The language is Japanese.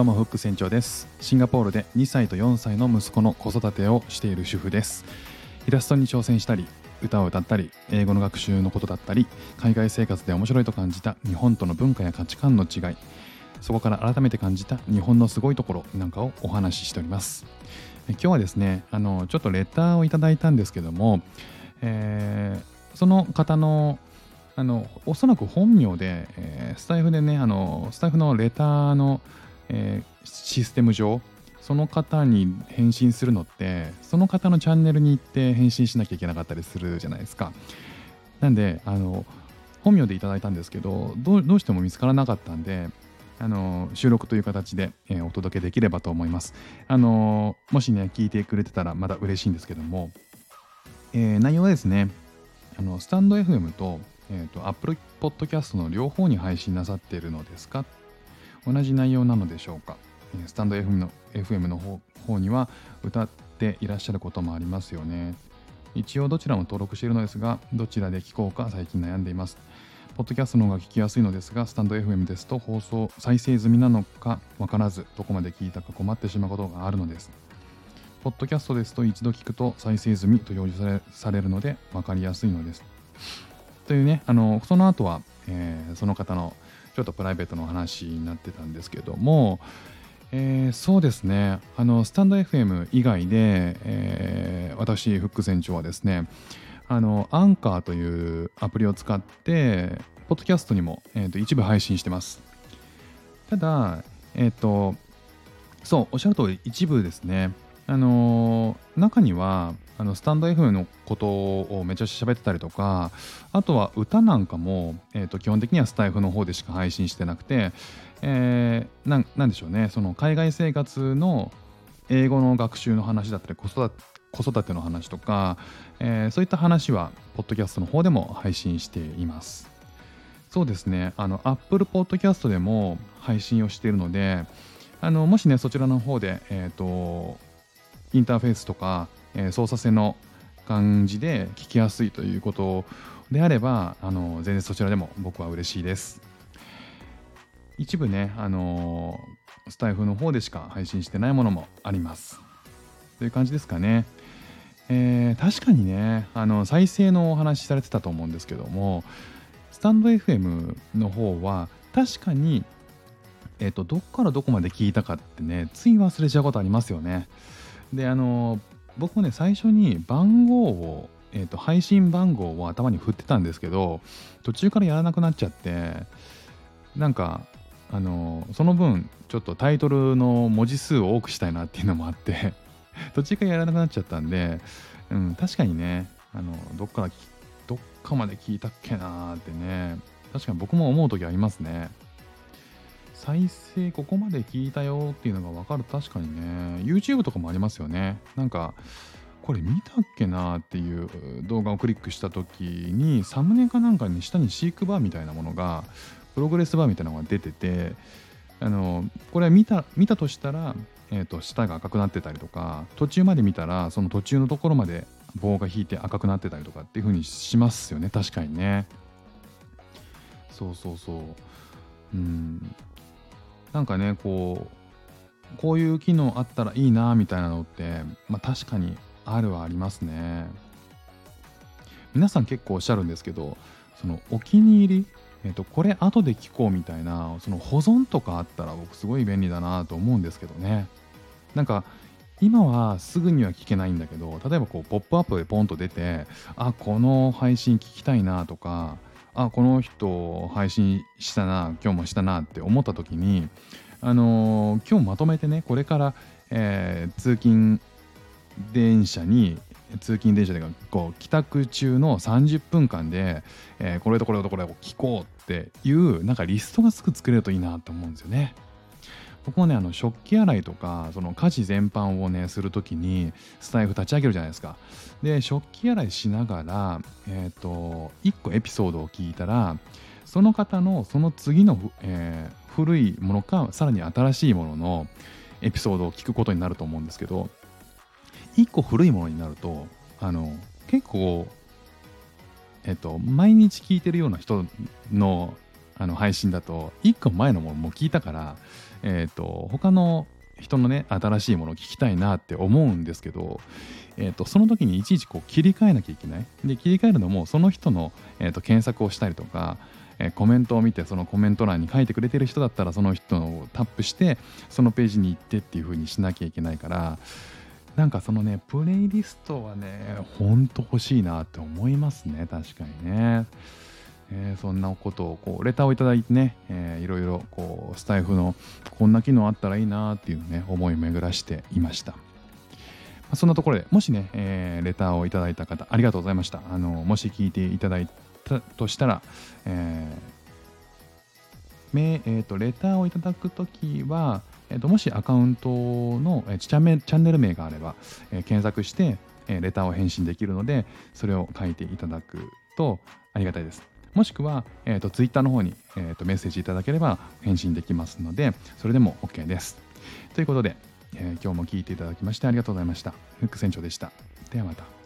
どうもフック船長です。シンガポールで2歳と4歳の息子の子育てをしている主婦です。イラストに挑戦したり歌を歌ったり英語の学習のことだったり海外生活で面白いと感じた日本との文化や価値観の違いそこから改めて感じた日本のすごいところなんかをお話ししております。今日はですねあのちょっとレターをいただいたんですけども、えー、その方のあのおそらく本名で、えー、スタイフでねあのスタイフのレターの、えー、システム上その方に返信するのってその方のチャンネルに行って返信しなきゃいけなかったりするじゃないですか。なんであの本名でいただいたんですけどどうしても見つからなかったんであの収録という形で、えー、お届けできればと思います。あのもしね聞いてくれてたらまだ嬉しいんですけども、えー、内容はですねあのスタンド FM と,、えーと、Apple Podcast の両方に配信なさっているのですか同じ内容なのでしょうか？スタンド FM の FM の方方には歌っていらっしゃることもありますよね一応どちらも登録しているのですがどちらで聞こうか最近悩んでいますポッドキャストの方が聞きやすいのですが、スタンド FM ですと放送、再生済みなのか分からず、どこまで聞いたか困ってしまうことがあるのです。ポッドキャストですと一度聞くと再生済みと表示されるので分かりやすいのです。というね、あのその後は、えー、その方のちょっとプライベートの話になってたんですけども、えー、そうですね、あのスタンド FM 以外で、えー、私、フック船長はですね、あの、アンカーというアプリを使って、ポッドキャストにも、えーと、一部配信してます。ただ、えっ、ー、と、そう、おっしゃる通り、一部ですね。あの、中には、あのスタンド F のことをめちゃくちゃ喋ってたりとか、あとは歌なんかも、えーと、基本的にはスタイフの方でしか配信してなくて、えー、なんでしょうね、その海外生活の英語の学習の話だったり子育子育ての話とか、えー、そういった話は、ポッドキャストの方でも配信しています。そうですね、あの、Apple Podcast でも配信をしているので、あの、もしね、そちらの方で、えっ、ー、と、インターフェースとか、えー、操作性の感じで聞きやすいということであれば、あの、全然そちらでも僕は嬉しいです。一部ね、あのスタイフの方でしか配信してないものもあります。という感じですかね。えー、確かにねあの再生のお話しされてたと思うんですけどもスタンド FM の方は確かに、えーと、どっからどこまで聞いたかってねつい忘れちゃうことありますよねであの僕もね最初に番号を、えーと、配信番号を頭に振ってたんですけど途中からやらなくなっちゃってなんかあのその分ちょっとタイトルの文字数を多くしたいなっていうのもあって 途中からやらなくなっちゃったんで、うん、確かにね、あの、どっから、どっかまで聞いたっけなーってね、確かに僕も思う時ありますね。再生ここまで聞いたよっていうのが分かる。確かにね。YouTube とかもありますよね。なんかこれ見たっけなっていう動画をクリックした時にサムネかなんかに下に飼育バーみたいなものがプログレスバーみたいなのが出ててあのこれ見た見たとしたらえーと、舌が赤くなってたりとか途中まで見たらその途中のところまで棒が引いて赤くなってたりとかっていう風にしますよね。確かにね。そうそうそう。うん。なんかねこうこういう機能あったらいいなみたいなのってまあ確かにあるはありますね皆さん結構おっしゃるんですけどそのお気に入りえっ、と、これ後で聞こうみたいな、その保存とかあったら僕すごい便利だなと思うんですけどね。なんか今はすぐには聞けないんだけど例えばこうポップアップでポンと出てあこの配信聞きたいなとかあこの人配信したな今日もしたなって思った時にあのー、今日まとめてねこれから、えー、通勤電車に通勤電車でこう帰宅中の30分間で、えー、これとこれとこれを聞こうっていうなんかリストがすぐ作れるといいなと思うんですよね。僕もねあの食器洗いとかその家事全般をねする時にスタイフ立ち上げるじゃないですか。で食器洗いしながらえっ、ー、と1個エピソードを聞いたらその方のその次の、えー、古いものかさらに新しいもののエピソードを聞くことになると思うんですけど1個古いものになるとあの結構えっと毎日聞いてるような人のあの配信だと1個前のものも聞いたから、えーと、他の人のね新しいものを聞きたいなって思うんですけど、えーと、その時にいちいちこう切り替えなきゃいけないで切り替えるのもその人の、えーと、検索をしたりとか、えー、コメントを見てそのコメント欄に書いてくれてる人だったらその人をタップしてそのページに行ってっていう風にしなきゃいけないからなんかそのねプレイリストはねほんと欲しいなって思いますね確かにね。えー、そんなことをこうレターをいただいてね、えー、いろいろこうスタイフのこんな機能あったらいいなっていうね思いを巡らしていました。まあ、そんなところでもしね、えー、レターをいただいた方ありがとうございました。あのもし聞いていただいたとしたら、えーえーと、レターをいただくときは、えーと、もしアカウントの、えー、チャンネル名があれば、えー、検索して、えー、レターを返信できるのでそれを書いていただくとありがたいです。もしくは、えーと、Twitter の方に、えーと、メッセージいただければ返信できますので、それでも OK です。ということで、えー、今日も聞いていただきましてありがとうございました。フック船長でした。ではまた。